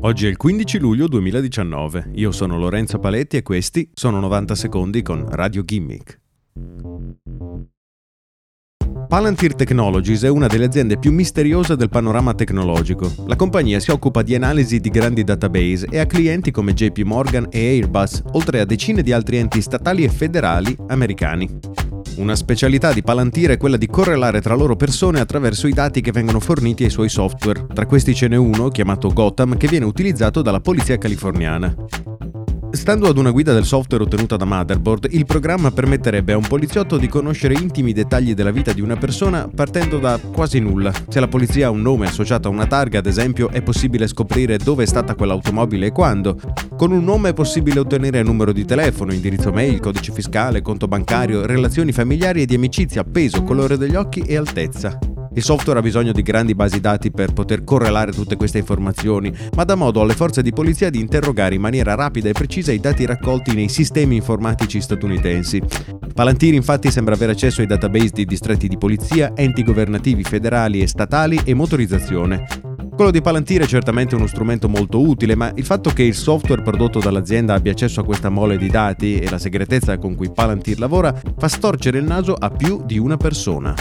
Oggi è il 15 luglio 2019. Io sono Lorenzo Paletti e questi sono 90 secondi con Radio Gimmick. Palantir Technologies è una delle aziende più misteriose del panorama tecnologico. La compagnia si occupa di analisi di grandi database e ha clienti come JP Morgan e Airbus, oltre a decine di altri enti statali e federali americani. Una specialità di Palantir è quella di correlare tra loro persone attraverso i dati che vengono forniti ai suoi software. Tra questi ce n'è uno, chiamato Gotham, che viene utilizzato dalla polizia californiana. Stando ad una guida del software ottenuta da Motherboard, il programma permetterebbe a un poliziotto di conoscere intimi dettagli della vita di una persona partendo da quasi nulla. Se la polizia ha un nome associato a una targa, ad esempio, è possibile scoprire dove è stata quell'automobile e quando. Con un nome è possibile ottenere numero di telefono, indirizzo mail, codice fiscale, conto bancario, relazioni familiari e di amicizia, peso, colore degli occhi e altezza. Il software ha bisogno di grandi basi dati per poter correlare tutte queste informazioni, ma dà modo alle forze di polizia di interrogare in maniera rapida e precisa i dati raccolti nei sistemi informatici statunitensi. Palantir infatti sembra avere accesso ai database di distretti di polizia, enti governativi federali e statali e motorizzazione. Quello di Palantir è certamente uno strumento molto utile, ma il fatto che il software prodotto dall'azienda abbia accesso a questa mole di dati e la segretezza con cui Palantir lavora fa storcere il naso a più di una persona.